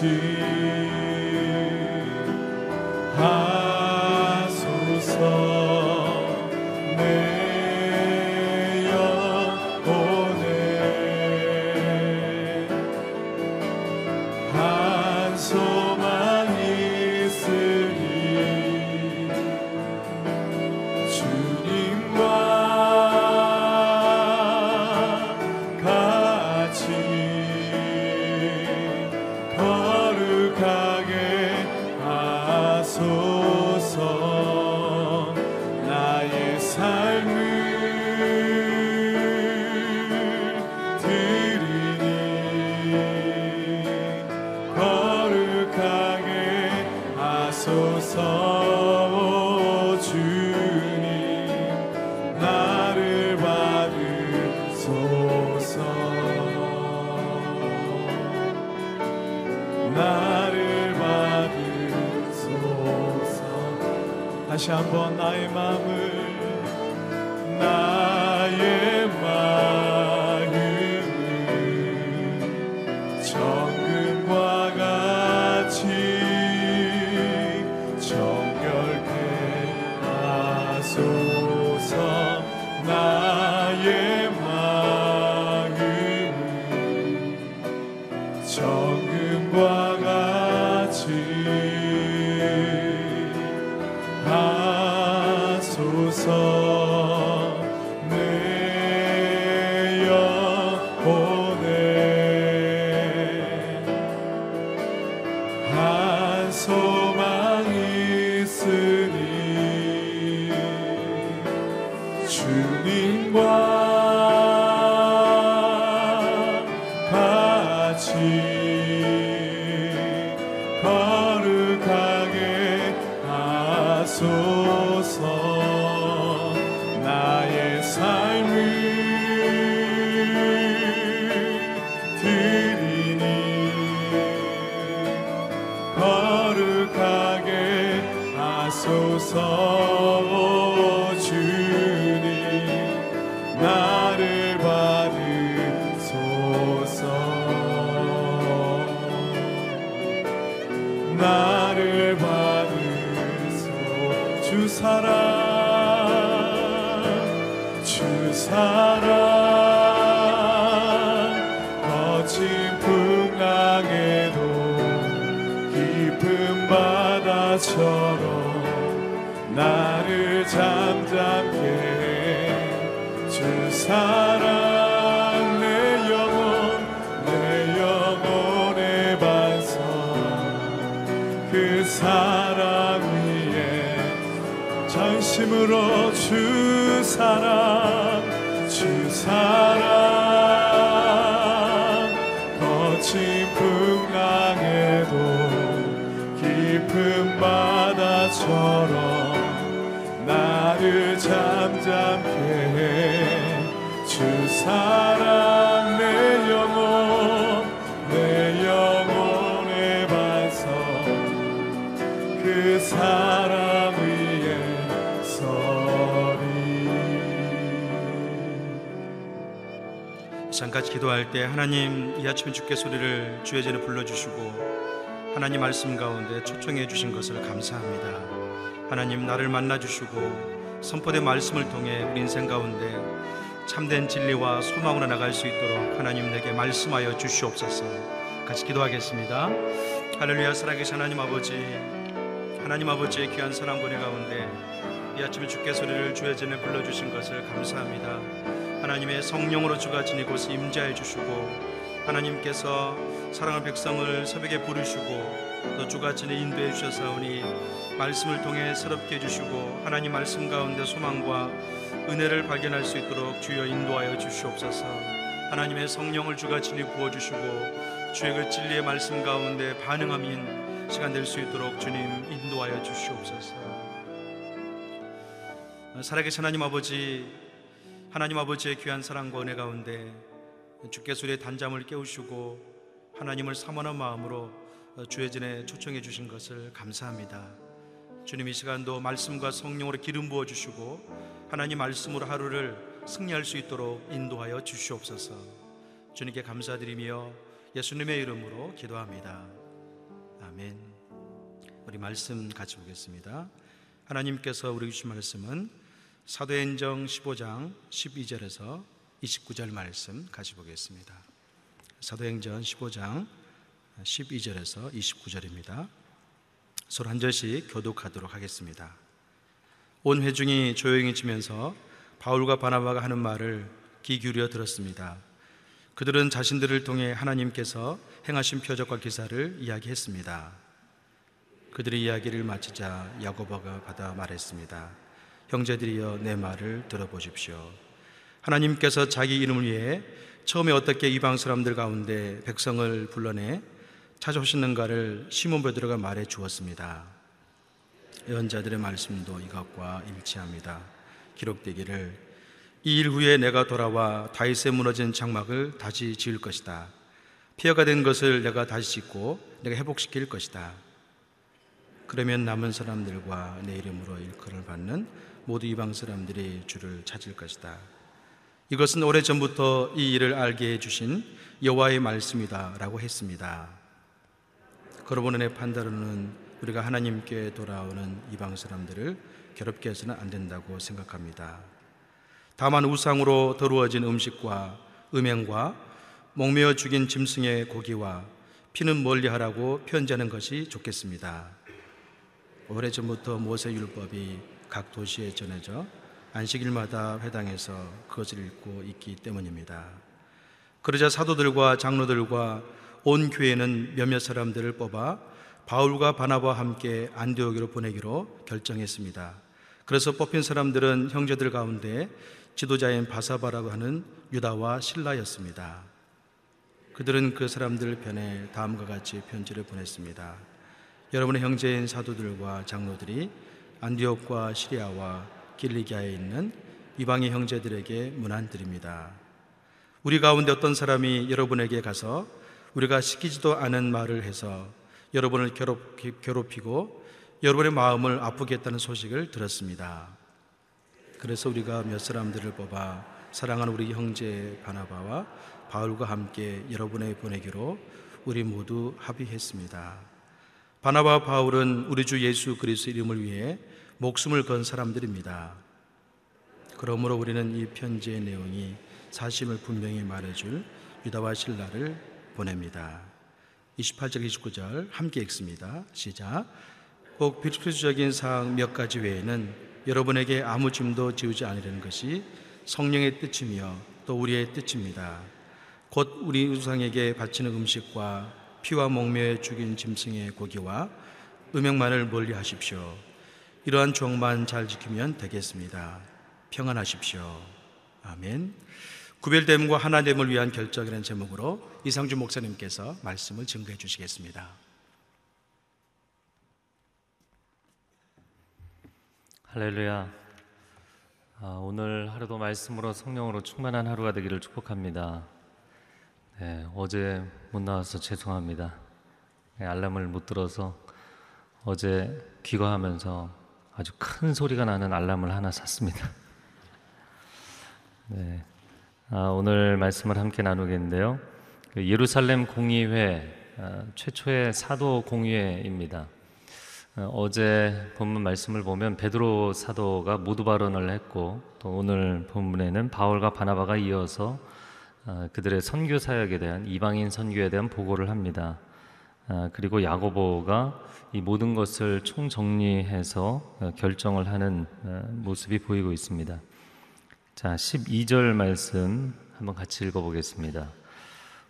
see. 다시 한번 나의 마음을 거친 풍랑에도 깊은 바다처럼 나를 잠잠케 해주 사랑 기도할 때 하나님 이 아침에 주께 소리를 주의 전에 불러주시고 하나님 말씀 가운데 초청해 주신 것을 감사합니다. 하나님 나를 만나 주시고 선포된 말씀을 통해 우리 인생 가운데 참된 진리와 소망으로 나갈 수 있도록 하나님 내게 말씀하여 주시옵소서. 같이 기도하겠습니다. 할렐루야 살아계신 하나님 아버지. 하나님 아버지의 귀한 사랑 권의 가운데 이 아침에 주께 소리를 주의 전에 불러주신 것을 감사합니다 하나님의 성령으로 주가 지니 곳에 임재해 주시고 하나님께서 사랑하는 백성을 새벽에 부르시고 또 주가 지니 인도해 주셔서오니 말씀을 통해 새롭게 해주시고 하나님 말씀 가운데 소망과 은혜를 발견할 수 있도록 주여 인도하여 주시옵소서. 하나님의 성령을 주가 지니 부어주시고 주의 그 진리의 말씀 가운데 반응하는 시간 될 수 있도록 주님 인도하여 주시옵소서. 살아계신 하나님 아버지 하나님 아버지의 귀한 사랑과 은혜 가운데 주께 소리의 단잠을 깨우시고 하나님을 사모하는 마음으로 주의 전에 초청해 주신 것을 감사합니다. 주님 이 시간도 말씀과 성령으로 기름 부어 주시고 하나님 말씀으로 하루를 승리할 수 있도록 인도하여 주시옵소서. 주님께 감사드리며 예수님의 이름으로 기도합니다. 아멘. 우리 말씀 같이 보겠습니다. 하나님께서 우리 주신 말씀은 사도행정 15장 12절에서 29절 말씀 같이 보겠습니다. 사도행전 15장 12절에서 29절입니다. 서로 한 절씩 교독하도록 하겠습니다. 온 회중이 조용히 지면서 바울과 바나바가 하는 말을 귀 기울여 들었습니다. 그들은 자신들을 통해 하나님께서 행하신 표적과 기사를 이야기했습니다. 그들의 이야기를 마치자 야고보가 받아 말했습니다. 형제들이여 내 말을 들어보십시오. 하나님께서 자기 이름을 위해 처음에 어떻게 이방 사람들 가운데 백성을 불러내 찾아오시는가를 시몬 베드로가 말해 주었습니다. 예언자들의 말씀도 이것과 일치합니다. 기록되기를 이 일 후에 내가 돌아와 다윗의 무너진 장막을 다시 지을 것이다. 폐허가 된 것을 내가 다시 짓고 내가 회복시킬 것이다. 그러면 남은 사람들과 내 이름으로 일컬을 받는 모두 이방 사람들이 주를 찾을 것이다. 이것은 오래전부터 이 일을 알게 해 주신 여호와의 말씀이다라고 했습니다. 내 판단으로는 우리가 하나님께 돌아오는 이방 사람들을 괴롭게 해서는 안 된다고 생각합니다. 다만 우상으로 더루어진 음식과 음행과 목매어 죽인 짐승의 고기와 피는 멀리하라고 편지하는 것이 좋겠습니다. 오래전부터 모세 율법이 각 도시에 전해져 안식일마다 회당에서 그것을 읽고 있기 때문입니다. 그러자 사도들과 장로들과 온 교회는 몇몇 사람들을 뽑아 바울과 바나바와 함께 안디옥으로 보내기로 결정했습니다. 그래서 뽑힌 사람들은 형제들 가운데 지도자인 바사바라고 하는 유다와 신라였습니다. 그들은 그 사람들 편에 다음과 같이 편지를 보냈습니다. 여러분의 형제인 사도들과 장로들이 안디옥과 시리아와 길리기아에 있는 이방의 형제들에게 문안드립니다. 우리 가운데 어떤 사람이 여러분에게 가서 우리가 시키지도 않은 말을 해서 여러분을 괴롭히고 여러분의 마음을 아프게 했다는 소식을 들었습니다. 그래서 우리가 몇 사람들을 뽑아 사랑하는 우리 형제 바나바와 바울과 함께 여러분에 보내기로 우리 모두 합의했습니다. 바나바와 바울은 우리 주 예수 그리스도 이름을 위해 목숨을 건 사람들입니다. 그러므로 우리는 이 편지의 내용이 사심을 분명히 말해줄 유다와 신라를 보냅니다. 28절 29절 함께 읽습니다. 시작. 꼭 필수적인 사항 몇 가지 외에는 여러분에게 아무 짐도 지우지 않으려는 것이 성령의 뜻이며 또 우리의 뜻입니다. 곧 우리 우상에게 바치는 음식과 피와 목매에 죽인 짐승의 고기와 음행만을 멀리 하십시오. 이러한 종만 잘 지키면 되겠습니다. 평안하십시오. 아멘. 구별됨과 하나됨을 위한 결정이라는 제목으로 이상주 목사님께서 말씀을 증거해 주시겠습니다. 할렐루야. 아, 오늘 하루도 말씀으로 성령으로 충만한 하루가 되기를 축복합니다. 네, 어제 못 나와서 죄송합니다. 네, 알람을 못 들어서 어제 귀가하면서 아주 큰 소리가 나는 알람을 하나 샀습니다. 네, 아, 오늘 말씀을 함께 나누겠는데요. 그 예루살렘 공의회 아, 최초의 사도 공의회입니다. 어, 어제 본문 말씀을 보면 베드로 사도가 모두 발언을 했고 또 오늘 본문에는 바울과 바나바가 이어서 어, 그들의 선교 사역에 대한 이방인 선교에 대한 보고를 합니다. 어, 그리고 야고보가 이 모든 것을 총정리해서 결정을 하는 모습이 보이고 있습니다. 자, 12절 말씀 한번 같이 읽어보겠습니다.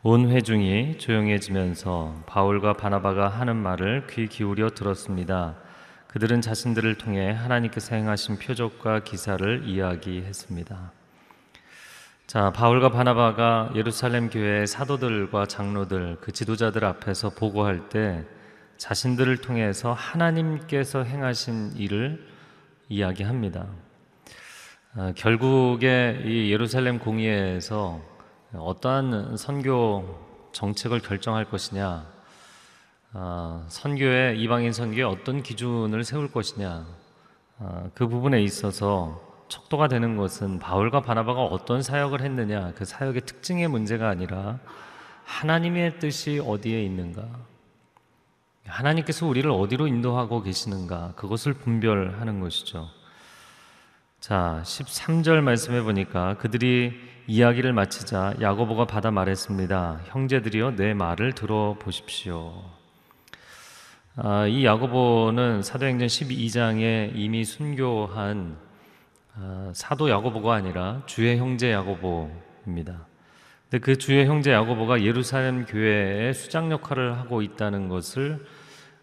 온 회중이 조용해지면서 바울과 바나바가 하는 말을 귀 기울여 들었습니다. 그들은 자신들을 통해 하나님께서 행하신 표적과 기사를 이야기했습니다. 자, 바울과 바나바가 예루살렘 교회의 사도들과 장로들, 그 지도자들 앞에서 보고할 때 자신들을 통해서 하나님께서 행하신 일을 이야기합니다. 아, 결국에 이 예루살렘 공의회에서 어떠한 선교 정책을 결정할 것이냐, 어, 선교의 이방인 선교에 어떤 기준을 세울 것이냐, 어, 그 부분에 있어서 척도가 되는 것은 바울과 바나바가 어떤 사역을 했느냐, 그 사역의 특징의 문제가 아니라 하나님의 뜻이 어디에 있는가, 하나님께서 우리를 어디로 인도하고 계시는가, 그것을 분별하는 것이죠. 자, 13절 말씀해 보니까 그들이 이야기를 마치자 야고보가 받아 말했습니다. 형제들이여 내 말을 들어보십시오. 아, 이 야고보는 사도행전 12장에 이미 순교한 아, 사도 야고보가 아니라 주의 형제 야고보입니다. 근데 그 주의 형제 야고보가 예루살렘 교회의 수장 역할을 하고 있다는 것을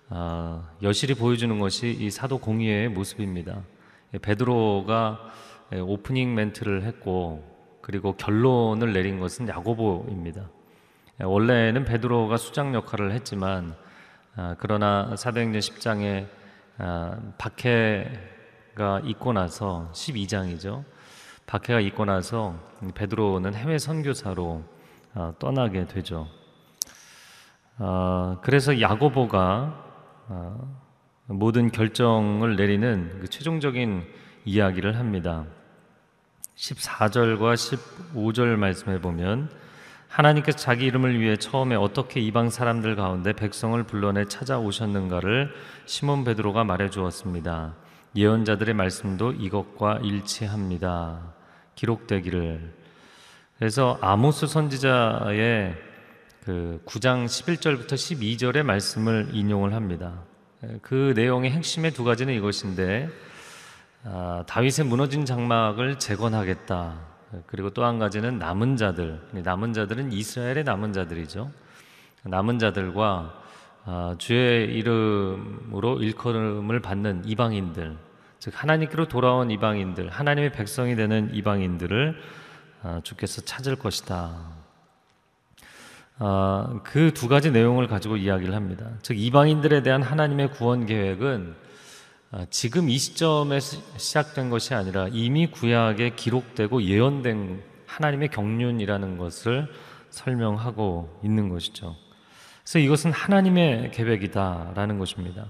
아, 여실히 보여주는 것이 이 사도 공의의 모습입니다. 베드로가 오프닝 멘트를 했고 그리고 결론을 내린 것은 야고보입니다. 원래는 베드로가 수장 역할을 했지만 아, 그러나 사도행전 10장에 아, 박해 가 있고 나서 12장이죠. 박해가 있고 나서 베드로는 해외 선교사로 아, 떠나게 되죠. 그래서 야고보가 모든 결정을 내리는 그 최종적인 이야기를 합니다. 14절과 15절 말씀해 보면 하나님께서 자기 이름을 위해 처음에 어떻게 이방 사람들 가운데 백성을 불러내 찾아오셨는가를 시몬 베드로가 말해 주었습니다. 예언자들의 말씀도 이것과 일치합니다. 기록되기를. 그래서 아모스 선지자의 그 9장 11절부터 12절의 말씀을 인용을 합니다. 그 내용의 핵심의 두 가지는 이것인데 아, 다윗의 무너진 장막을 재건하겠다. 그리고 또 한 가지는 남은 자들. 남은 자들은 이스라엘의 남은 자들이죠. 남은 자들과 아, 주의 이름으로 일컬음을 받는 이방인들, 즉 하나님께로 돌아온 이방인들, 하나님의 백성이 되는 이방인들을 아, 주께서 찾을 것이다. 아, 그 두 가지 내용을 가지고 이야기를 합니다. 즉 이방인들에 대한 하나님의 구원 계획은 아, 지금 이 시점에 시작된 것이 아니라 이미 구약에 기록되고 예언된 하나님의 경륜이라는 것을 설명하고 있는 것이죠. 그래서 이것은 하나님의 계획이다라는 것입니다.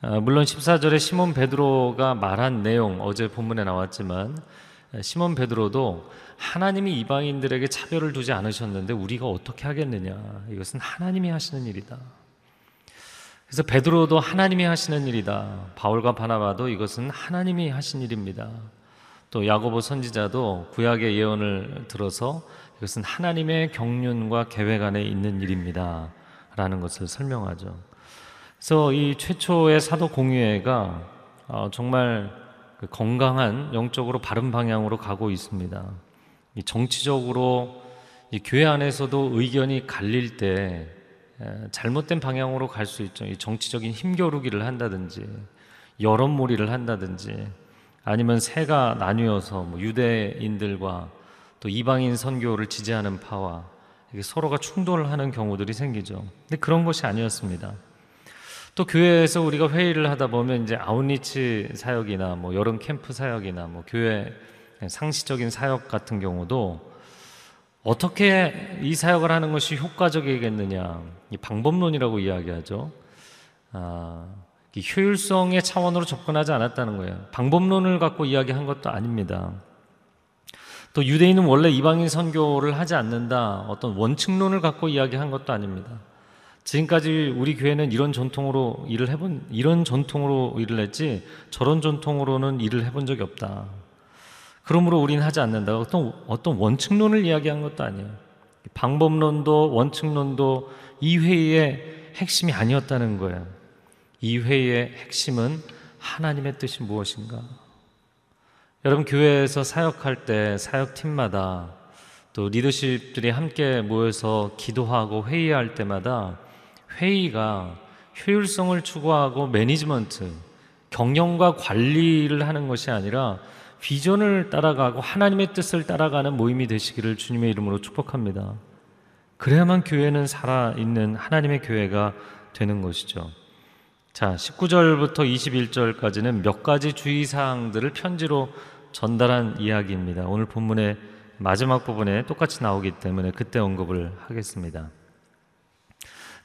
아, 물론 14절에 시몬 베드로가 말한 내용 어제 본문에 나왔지만 시몬 베드로도 하나님이 이방인들에게 차별을 두지 않으셨는데 우리가 어떻게 하겠느냐 이것은 하나님이 하시는 일이다. 그래서 베드로도 하나님이 하시는 일이다. 바울과 바나바도 이것은 하나님이 하신 일입니다. 또 야고보 선지자도 구약의 예언을 들어서 이것은 하나님의 경륜과 계획 안에 있는 일입니다. 라는 것을 설명하죠. 그래서 이 최초의 사도 공유회가 어, 정말 그 건강한 영적으로 바른 방향으로 가고 있습니다. 정치적으로 교회 안에서도 의견이 갈릴 때 잘못된 방향으로 갈 수 있죠. 이 정치적인 힘겨루기를 한다든지 여론몰이를 한다든지 아니면 세가 나뉘어서 뭐 유대인들과 또 이방인 선교를 지지하는 파와 서로가 충돌하는 경우들이 생기죠. 근데 그런 것이 아니었습니다. 또 교회에서 우리가 회의를 하다 보면 이제 아웃리치 사역이나 뭐 여름 캠프 사역이나 뭐 교회 상시적인 사역 같은 경우도 어떻게 이 사역을 하는 것이 효과적이겠느냐 이 방법론이라고 이야기하죠. 아, 효율성의 차원으로 접근하지 않았다는 거예요. 방법론을 갖고 이야기한 것도 아닙니다. 또 유대인은 원래 이방인 선교를 하지 않는다 어떤 원칙론을 갖고 이야기한 것도 아닙니다. 지금까지 우리 교회는 이런 전통으로 일을 해본 이런 전통으로 일을 했지 저런 전통으로는 일을 해본 적이 없다. 그러므로 우리는 하지 않는다. 어떤 어떤 원칙론을 이야기한 것도 아니에요. 방법론도 원칙론도 이 회의의 핵심이 아니었다는 거예요. 이 회의의 핵심은 하나님의 뜻이 무엇인가? 여러분 교회에서 사역할 때 사역팀마다 또 리더십들이 함께 모여서 기도하고 회의할 때마다 회의가 효율성을 추구하고 매니지먼트, 경영과 관리를 하는 것이 아니라 비전을 따라가고 하나님의 뜻을 따라가는 모임이 되시기를 주님의 이름으로 축복합니다. 그래야만 교회는 살아있는 하나님의 교회가 되는 것이죠. 자, 19절부터 21절까지는 몇 가지 주의사항들을 편지로 전달한 이야기입니다. 오늘 본문의 마지막 부분에 똑같이 나오기 때문에 그때 언급을 하겠습니다.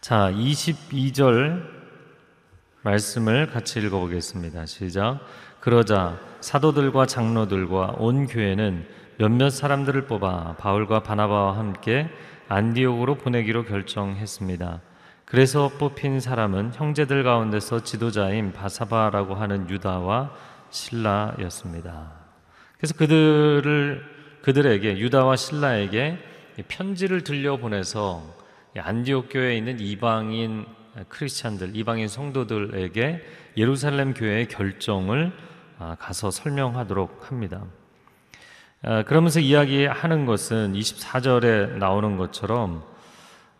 자, 22절 말씀을 같이 읽어보겠습니다. 시작. 그러자 사도들과 장로들과 온 교회는 몇몇 사람들을 뽑아 바울과 바나바와 함께 안디옥으로 보내기로 결정했습니다. 그래서 뽑힌 사람은 형제들 가운데서 지도자인 바사바라고 하는 유다와 신라였습니다. 그래서 그들을 그들에게 유다와 신라에게 편지를 들려 보내서 안디옥 교회에 있는 이방인 크리스찬들, 이방인 성도들에게 예루살렘 교회의 결정을 아, 가서 설명하도록 합니다. 아, 그러면서 이야기하는 것은 24절에 나오는 것처럼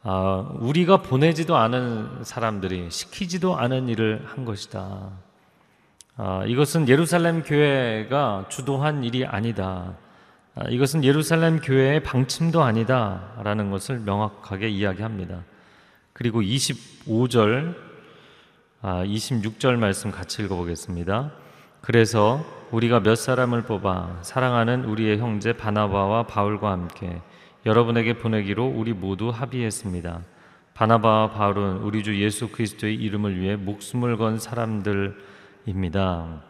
아, 우리가 보내지도 않은 사람들이 시키지도 않은 일을 한 것이다. 이것은 예루살렘 교회가 주도한 일이 아니다. 이것은 예루살렘 교회의 방침도 아니다 라는 것을 명확하게 이야기합니다. 그리고 25절, 26절 말씀 같이 읽어보겠습니다. 그래서 우리가 몇 사람을 뽑아 사랑하는 우리의 형제 바나바와 바울과 함께 여러분에게 보내기로 우리 모두 합의했습니다. 바나바와 바울은 우리 주 예수 그리스도의 이름을 위해 목숨을 건 사람들 입니다.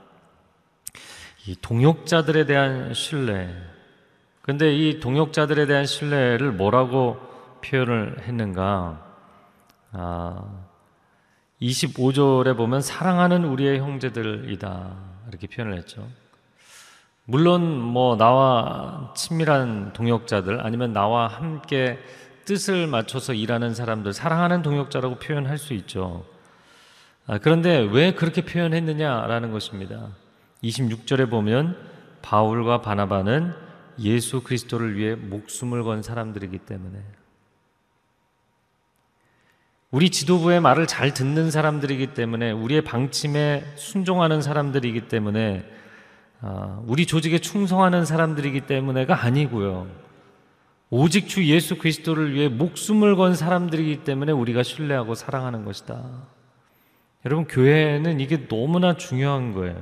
이 동역자들에 대한 신뢰. 근데 이 동역자들에 대한 신뢰를 뭐라고 표현을 했는가? 아, 25절에 보면 사랑하는 우리의 형제들이다. 이렇게 표현을 했죠. 물론 뭐 나와 친밀한 동역자들 아니면 나와 함께 뜻을 맞춰서 일하는 사람들 사랑하는 동역자라고 표현할 수 있죠. 아, 그런데 왜 그렇게 표현했느냐라는 것입니다. 26절에 보면 바울과 바나바는 예수 그리스도를 위해 목숨을 건 사람들이기 때문에 우리 지도부의 말을 잘 듣는 사람들이기 때문에 우리의 방침에 순종하는 사람들이기 때문에 아, 우리 조직에 충성하는 사람들이기 때문에가 아니고요. 오직 주 예수 그리스도를 위해 목숨을 건 사람들이기 때문에 우리가 신뢰하고 사랑하는 것이다. 여러분, 교회는 이게 너무나 중요한 거예요.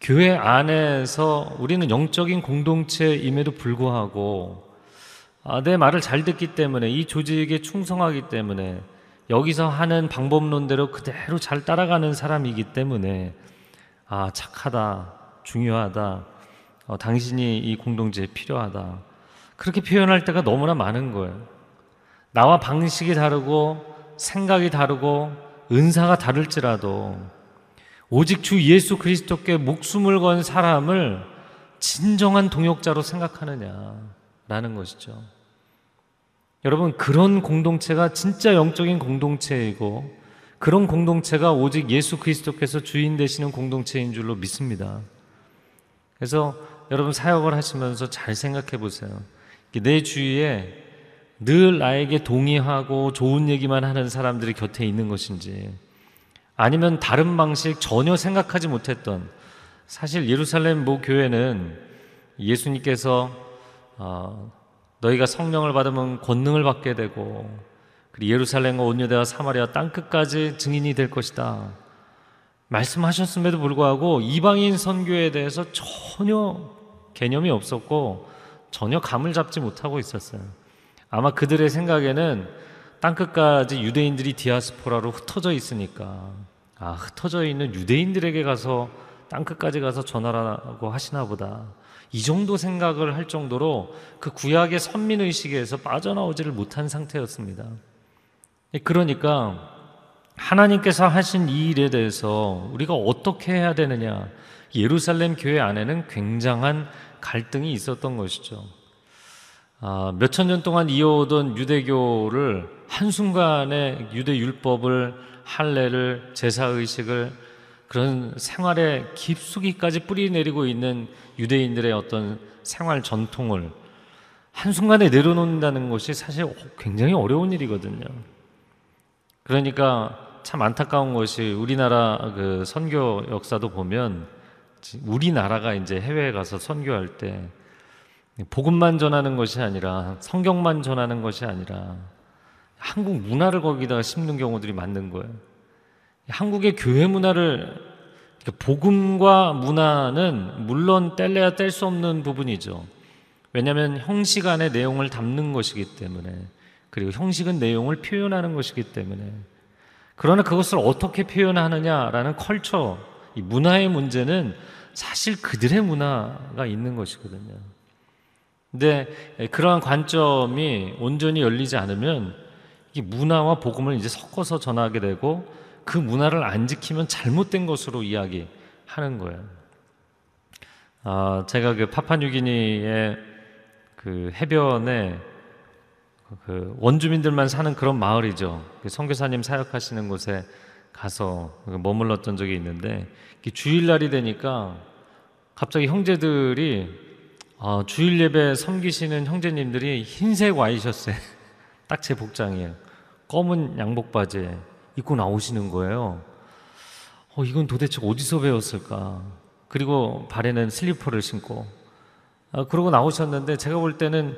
교회 안에서 우리는 영적인 공동체임에도 불구하고 아, 내 말을 잘 듣기 때문에 이 조직에 충성하기 때문에 여기서 하는 방법론대로 그대로 잘 따라가는 사람이기 때문에 아 착하다 중요하다 어, 당신이 이 공동체에 필요하다 그렇게 표현할 때가 너무나 많은 거예요. 나와 방식이 다르고 생각이 다르고 은사가 다를지라도 오직 주 예수 그리스도께 목숨을 건 사람을 진정한 동역자로 생각하느냐라는 것이죠. 여러분, 그런 공동체가 진짜 영적인 공동체이고, 그런 공동체가 오직 예수 그리스도께서 주인 되시는 공동체인 줄로 믿습니다. 그래서 여러분 사역을 하시면서 잘 생각해 보세요. 내 주위에 늘 나에게 동의하고 좋은 얘기만 하는 사람들이 곁에 있는 것인지, 아니면 다른 방식 전혀 생각하지 못했던, 사실 예루살렘 모 교회는 예수님께서 어, 너희가 성령을 받으면 권능을 받게 되고 그리고 예루살렘과 온유대와 사마리아 땅 끝까지 증인이 될 것이다. 말씀하셨음에도 불구하고 이방인 선교에 대해서 전혀 개념이 없었고 전혀 감을 잡지 못하고 있었어요. 아마 그들의 생각에는 땅 끝까지 유대인들이 디아스포라로 흩어져 있으니까 아 흩어져 있는 유대인들에게 가서 땅 끝까지 가서 전하라고 하시나 보다. 이 정도 생각을 할 정도로 그 구약의 선민 의식에서 빠져나오지를 못한 상태였습니다. 그러니까 하나님께서 하신 이 일에 대해서 우리가 어떻게 해야 되느냐. 예루살렘 교회 안에는 굉장한 갈등이 있었던 것이죠. 아, 몇천 년 동안 이어오던 유대교를 한순간에 유대 율법을, 할례를, 제사 의식을 그런 생활에 깊숙이까지 뿌리 내리고 있는 유대인들의 어떤 생활 전통을 한순간에 내려놓는다는 것이 사실 굉장히 어려운 일이거든요. 그러니까 참 안타까운 것이 우리나라 그 선교 역사도 보면 우리나라가 이제 해외에 가서 선교할 때 복음만 전하는 것이 아니라 성경만 전하는 것이 아니라 한국 문화를 거기다가 심는 경우들이 많은 거예요. 한국의 교회 문화를 그러니까 복음과 문화는 물론 뗄래야 뗄 수 없는 부분이죠. 왜냐하면 형식 안에 내용을 담는 것이기 때문에 그리고 형식은 내용을 표현하는 것이기 때문에 그러나 그것을 어떻게 표현하느냐라는 컬처, 이 문화의 문제는 사실 그들의 문화가 있는 것이거든요. 근데 그러한 관점이 온전히 열리지 않으면 이 문화와 복음을 이제 섞어서 전하게 되고 그 문화를 안 지키면 잘못된 것으로 이야기하는 거예요. 아, 제가 그 파파뉴기니의 그 해변에 그 원주민들만 사는 그런 마을이죠. 그 선교사님 사역하시는 곳에 가서 머물렀던 적이 있는데 주일날이 되니까 갑자기 형제들이 아, 주일 예배 섬기시는 형제님들이 흰색 와이셔츠에 딱 제 복장이에요. 검은 양복 바지에 입고 나오시는 거예요. 어, 이건 도대체 어디서 배웠을까? 그리고 발에는 슬리퍼를 신고 아, 그러고 나오셨는데 제가 볼 때는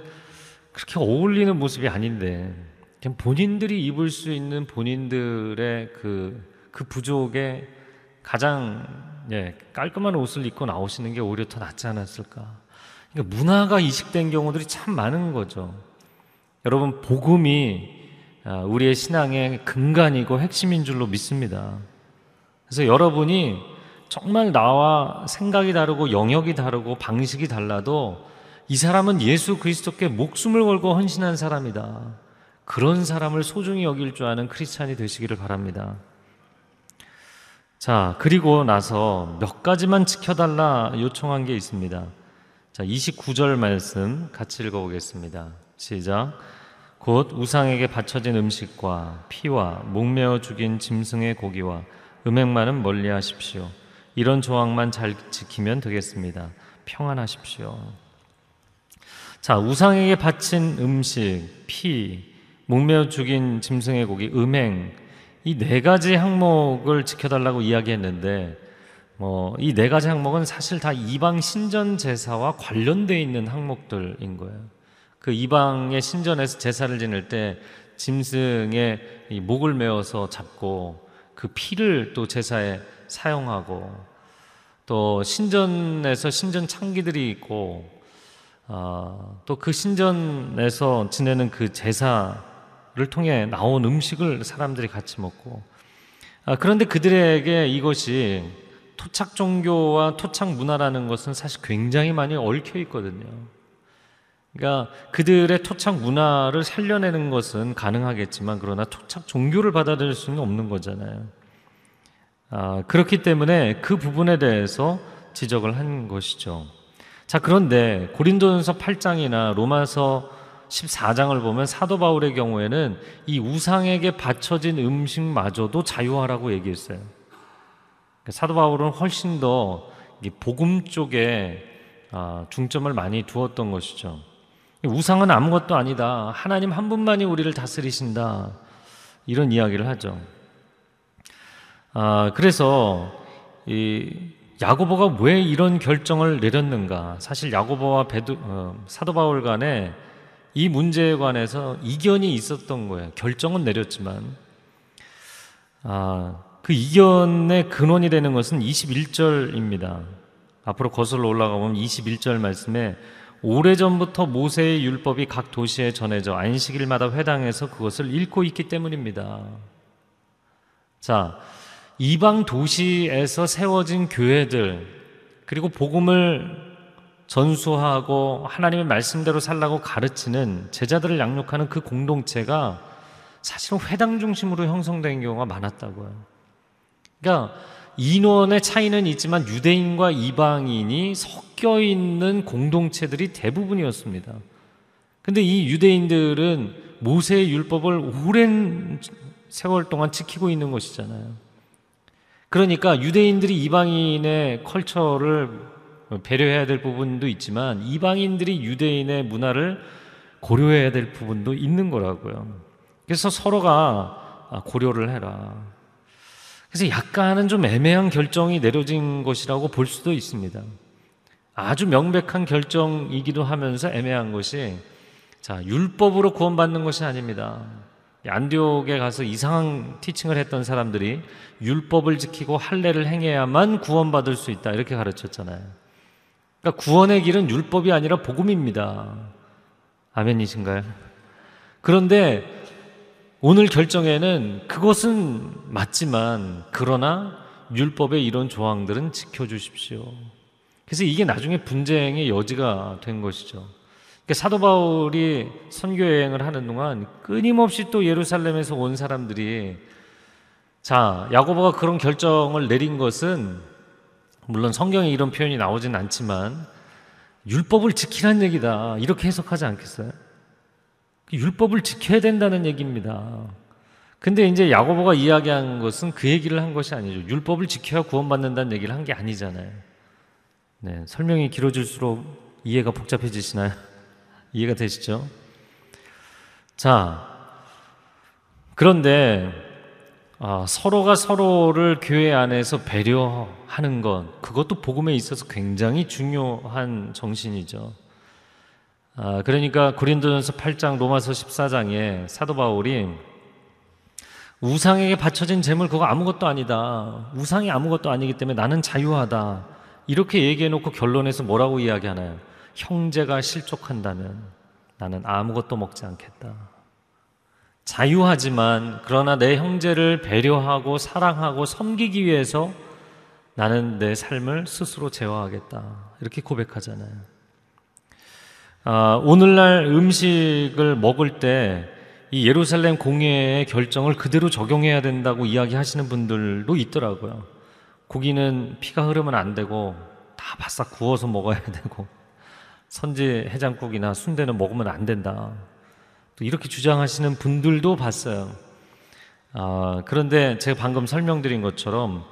그렇게 어울리는 모습이 아닌데 그냥 본인들이 입을 수 있는 본인들의 그, 그 부족에 가장 예, 깔끔한 옷을 입고 나오시는 게 오히려 더 낫지 않았을까. 그러니까 문화가 이식된 경우들이 참 많은 거죠. 여러분, 복음이 아, 우리의 신앙의 근간이고 핵심인 줄로 믿습니다. 그래서 여러분이 정말 나와 생각이 다르고 영역이 다르고 방식이 달라도 이 사람은 예수 그리스도께 목숨을 걸고 헌신한 사람이다. 그런 사람을 소중히 여길 줄 아는 크리스찬이 되시기를 바랍니다. 자, 그리고 나서 몇 가지만 지켜달라 요청한 게 있습니다. 자, 29절 말씀 같이 읽어보겠습니다. 시작. 곧 우상에게 바쳐진 음식과 피와 목매어 죽인 짐승의 고기와 음행만은 멀리 하십시오. 이런 조항만 잘 지키면 되겠습니다. 평안하십시오. 자, 우상에게 바친 음식, 피, 목매어 죽인 짐승의 고기, 음행, 이 네 가지 항목을 지켜달라고 이야기했는데, 뭐, 이 네 가지 항목은 사실 다 이방 신전 제사와 관련되어 있는 항목들인 거예요. 그 이방의 신전에서 제사를 지낼 때 짐승의 목을 메어서 잡고 그 피를 또 제사에 사용하고 또 신전에서 신전 창기들이 있고 어, 또그 신전에서 지내는 그 제사를 통해 나온 음식을 사람들이 같이 먹고 아, 그런데 그들에게 이것이 토착 종교와 토착 문화라는 것은 사실 굉장히 많이 얽혀 있거든요. 그러니까 그들의 토착 문화를 살려내는 것은 가능하겠지만 그러나 토착 종교를 받아들일 수는 없는 거잖아요. 아, 그렇기 때문에 그 부분에 대해서 지적을 한 것이죠. 자, 그런데 고린도전서 8장이나 로마서 14장을 보면 사도 바울의 경우에는 이 우상에게 바쳐진 음식마저도 자유하라고 얘기했어요. 그러니까 사도 바울은 훨씬 더 복음 쪽에 아, 중점을 많이 두었던 것이죠. 우상은 아무것도 아니다. 하나님 한 분만이 우리를 다스리신다. 이런 이야기를 하죠. 아, 그래서 이 야고보가 왜 이런 결정을 내렸는가? 사실 야고보와 베드, 어, 사도 바울 간에 이 문제에 관해서 이견이 있었던 거예요. 결정은 내렸지만 아, 그 이견의 근원이 되는 것은 21절입니다. 앞으로 거슬러 올라가 보면 21절 말씀에 오래전부터 모세의 율법이 각 도시에 전해져 안식일마다 회당에서 그것을 읽고 있기 때문입니다. 자, 이방 도시에서 세워진 교회들 그리고 복음을 전수하고 하나님의 말씀대로 살라고 가르치는 제자들을 양육하는 그 공동체가 사실은 회당 중심으로 형성된 경우가 많았다고요. 그러니까 인원의 차이는 있지만 유대인과 이방인이 섞여 있는 공동체들이 대부분이었습니다. 근데 이 유대인들은 모세의 율법을 오랜 세월 동안 지키고 있는 것이잖아요. 그러니까 유대인들이 이방인의 컬처를 배려해야 될 부분도 있지만 이방인들이 유대인의 문화를 고려해야 될 부분도 있는 거라고요. 그래서 서로가 고려를 해라. 그래서 약간은 좀 애매한 결정이 내려진 것이라고 볼 수도 있습니다. 아주 명백한 결정이기도 하면서 애매한 것이 자, 율법으로 구원받는 것이 아닙니다. 안디옥에 가서 이상한 티칭을 했던 사람들이 율법을 지키고 할례를 행해야만 구원받을 수 있다 이렇게 가르쳤잖아요. 그러니까 구원의 길은 율법이 아니라 복음입니다. 아멘이신가요? 그런데 오늘 결정에는 그것은 맞지만 그러나 율법의 이런 조항들은 지켜주십시오. 그래서 이게 나중에 분쟁의 여지가 된 것이죠. 그러니까 사도 바울이 선교 여행을 하는 동안 끊임없이 또 예루살렘에서 온 사람들이 자 야고보가 그런 결정을 내린 것은 물론 성경에 이런 표현이 나오진 않지만 율법을 지키라는 얘기다 이렇게 해석하지 않겠어요? 율법을 지켜야 된다는 얘기입니다. 근데 이제 야고보가 이야기한 것은 그 얘기를 한 것이 아니죠. 율법을 지켜야 구원받는다는 얘기를 한 게 아니잖아요. 네, 설명이 길어질수록 이해가 복잡해지시나요? 이해가 되시죠? 자, 그런데 아, 서로가 서로를 교회 안에서 배려하는 것, 그것도 복음에 있어서 굉장히 중요한 정신이죠. 아, 그러니까 고린도전서 8장 로마서 14장에 사도 바울이 우상에게 바쳐진 재물 그거 아무것도 아니다. 우상이 아무것도 아니기 때문에 나는 자유하다. 이렇게 얘기해 놓고 결론에서 뭐라고 이야기하나요? 형제가 실족한다면 나는 아무것도 먹지 않겠다. 자유하지만 그러나 내 형제를 배려하고 사랑하고 섬기기 위해서 나는 내 삶을 스스로 제어하겠다. 이렇게 고백하잖아요. 아, 오늘날 음식을 먹을 때 이 예루살렘 공예의 결정을 그대로 적용해야 된다고 이야기하시는 분들도 있더라고요. 고기는 피가 흐르면 안 되고 다 바싹 구워서 먹어야 되고 선지 해장국이나 순대는 먹으면 안 된다. 또 이렇게 주장하시는 분들도 봤어요. 아, 그런데 제가 방금 설명드린 것처럼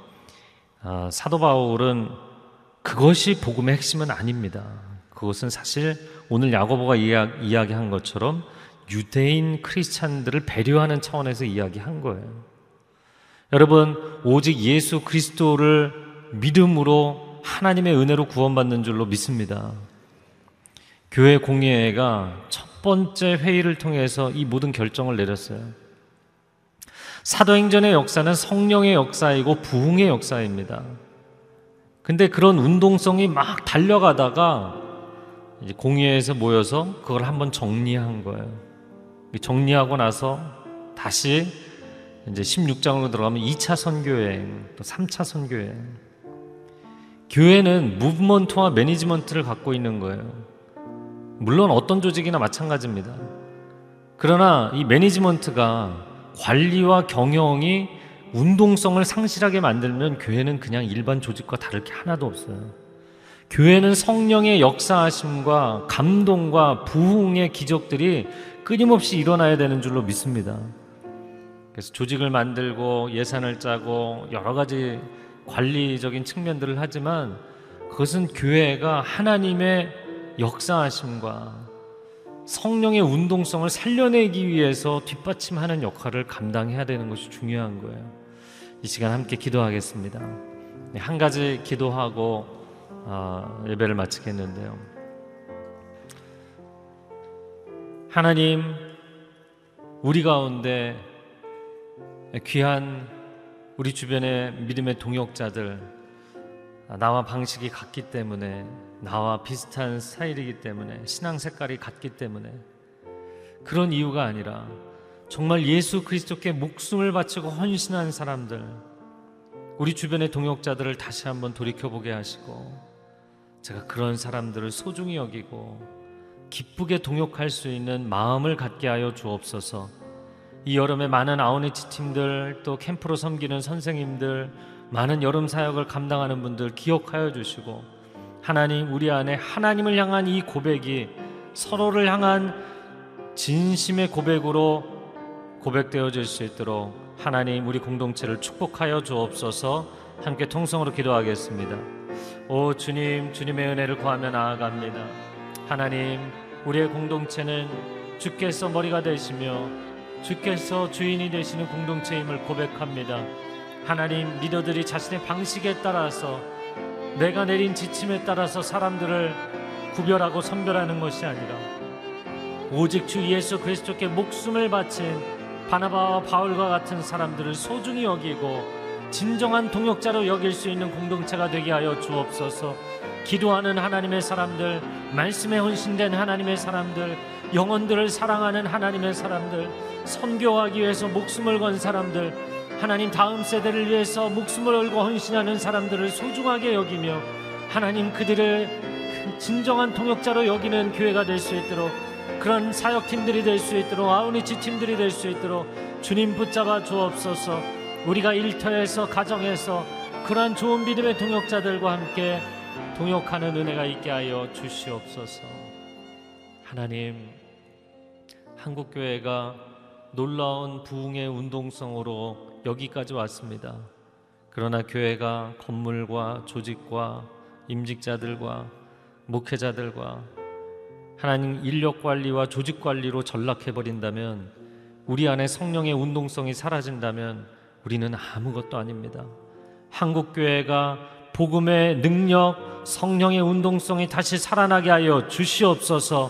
아, 사도 바울은 그것이 복음의 핵심은 아닙니다. 그것은 사실 오늘 야고보가 이야 기, 한 것처럼 유대인 크리스찬들을 배려하는 차원에서 이야기한 거예요. 여러분, 오직 예수 그리스도를 믿음으로 하나님의 은혜로 구원받는 줄로 믿습니다. 교회 공예회가 첫 번째 회의를 통해서 이 모든 결정을 내렸어요. 사도행전의 역사는 성령의 역사이고 부흥의 역사입니다. 근데 그런 운동성이 막 달려가다가 이제 공회에서 모여서 그걸 한번 정리한 거예요. 정리하고 나서 다시 이제 16장으로 들어가면 2차 선교여행, 또 3차 선교여행. 교회는 무브먼트와 매니지먼트를 갖고 있는 거예요. 물론 어떤 조직이나 마찬가지입니다. 그러나 이 매니지먼트가 관리와 경영이 운동성을 상실하게 만들면 교회는 그냥 일반 조직과 다를 게 하나도 없어요. 교회는 성령의 역사하심과 감동과 부흥의 기적들이 끊임없이 일어나야 되는 줄로 믿습니다. 그래서 조직을 만들고 예산을 짜고 여러 가지 관리적인 측면들을 하지만 그것은 교회가 하나님의 역사하심과 성령의 운동성을 살려내기 위해서 뒷받침하는 역할을 감당해야 되는 것이 중요한 거예요. 이 시간 함께 기도하겠습니다. 한 가지 기도하고 어, 예배를 마치겠는데요. 하나님, 우리 가운데 귀한 우리 주변의 믿음의 동역자들, 나와 방식이 같기 때문에, 나와 비슷한 스타일이기 때문에, 신앙 색깔이 같기 때문에, 그런 이유가 아니라 정말 예수 그리스도께 목숨을 바치고 헌신한 사람들, 우리 주변의 동역자들을 다시 한번 돌이켜 보게 하시고, 제가 그런 사람들을 소중히 여기고, 기쁘게 동역할 수 있는 마음을 갖게 하여 주옵소서. 이 여름에 많은 아우니치 팀들, 또 캠프로 섬기는 선생님들, 많은 여름 사역을 감당하는 분들 기억하여 주시고, 하나님, 우리 안에 하나님을 향한 이 고백이 서로를 향한 진심의 고백으로 고백되어질 수 있도록 하나님 우리 공동체를 축복하여 주옵소서 함께 통성으로 기도하겠습니다. 오 주님 주님의 은혜를 구하며 나아갑니다. 하나님 우리의 공동체는 주께서 머리가 되시며 주께서 주인이 되시는 공동체임을 고백합니다. 하나님 리더들이 자신의 방식에 따라서 내가 내린 지침에 따라서 사람들을 구별하고 선별하는 것이 아니라 오직 주 예수 그리스도께 목숨을 바친 바나바와 바울과 같은 사람들을 소중히 여기고 진정한 동역자로 여길 수 있는 공동체가 되게 하여 주옵소서. 기도하는 하나님의 사람들, 말씀에 헌신된 하나님의 사람들, 영혼들을 사랑하는 하나님의 사람들, 선교하기 위해서 목숨을 건 사람들, 하나님 다음 세대를 위해서 목숨을 걸고 헌신하는 사람들을 소중하게 여기며 하나님 그들을 진정한 동역자로 여기는 교회가 될 수 있도록 그런 사역팀들이 될 수 있도록 아우니치 팀들이 될 수 있도록 주님 붙잡아 주옵소서 우리가 일터에서 가정에서 그러한 좋은 믿음의 동역자들과 함께 동역하는 은혜가 있게 하여 주시옵소서. 하나님 한국교회가 놀라운 부흥의 운동성으로 여기까지 왔습니다. 그러나 교회가 건물과 조직과 임직자들과 목회자들과 하나님 인력 관리와 조직 관리로 전락해 버린다면 우리 안에 성령의 운동성이 사라진다면 우리는 아무것도 아닙니다. 한국 교회가 복음의 능력, 성령의 운동성이 다시 살아나게 하여 주시옵소서.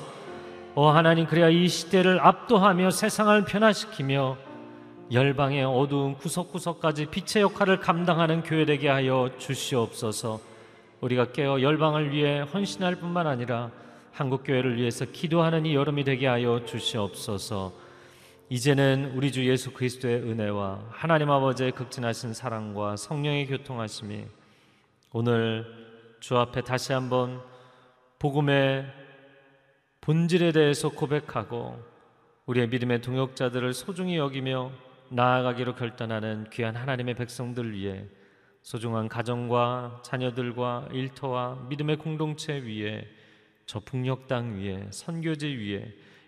어 하나님 그래야 이 시대를 압도하며 세상을 변화시키며 열방의 어두운 구석구석까지 빛의 역할을 감당하는 교회 되게 하여 주시옵소서. 우리가 깨어 열방을 위해 헌신할 뿐만 아니라 한국 교회를 위해서 기도하는 이 여름이 되게 하여 주시옵소서. 이제는 우리 주 예수 그리스도의 은혜와 하나님 아버지의 극진하신 사랑과 성령의 교통하심이 오늘 주 앞에 다시 한번 복음의 본질에 대해서 고백하고 우리의 믿음의 동역자들을 소중히 여기며 나아가기로 결단하는 귀한 하나님의 백성들 위해 소중한 가정과 자녀들과 일터와 믿음의 공동체 위에 저 북녘 땅 위에 선교지 위에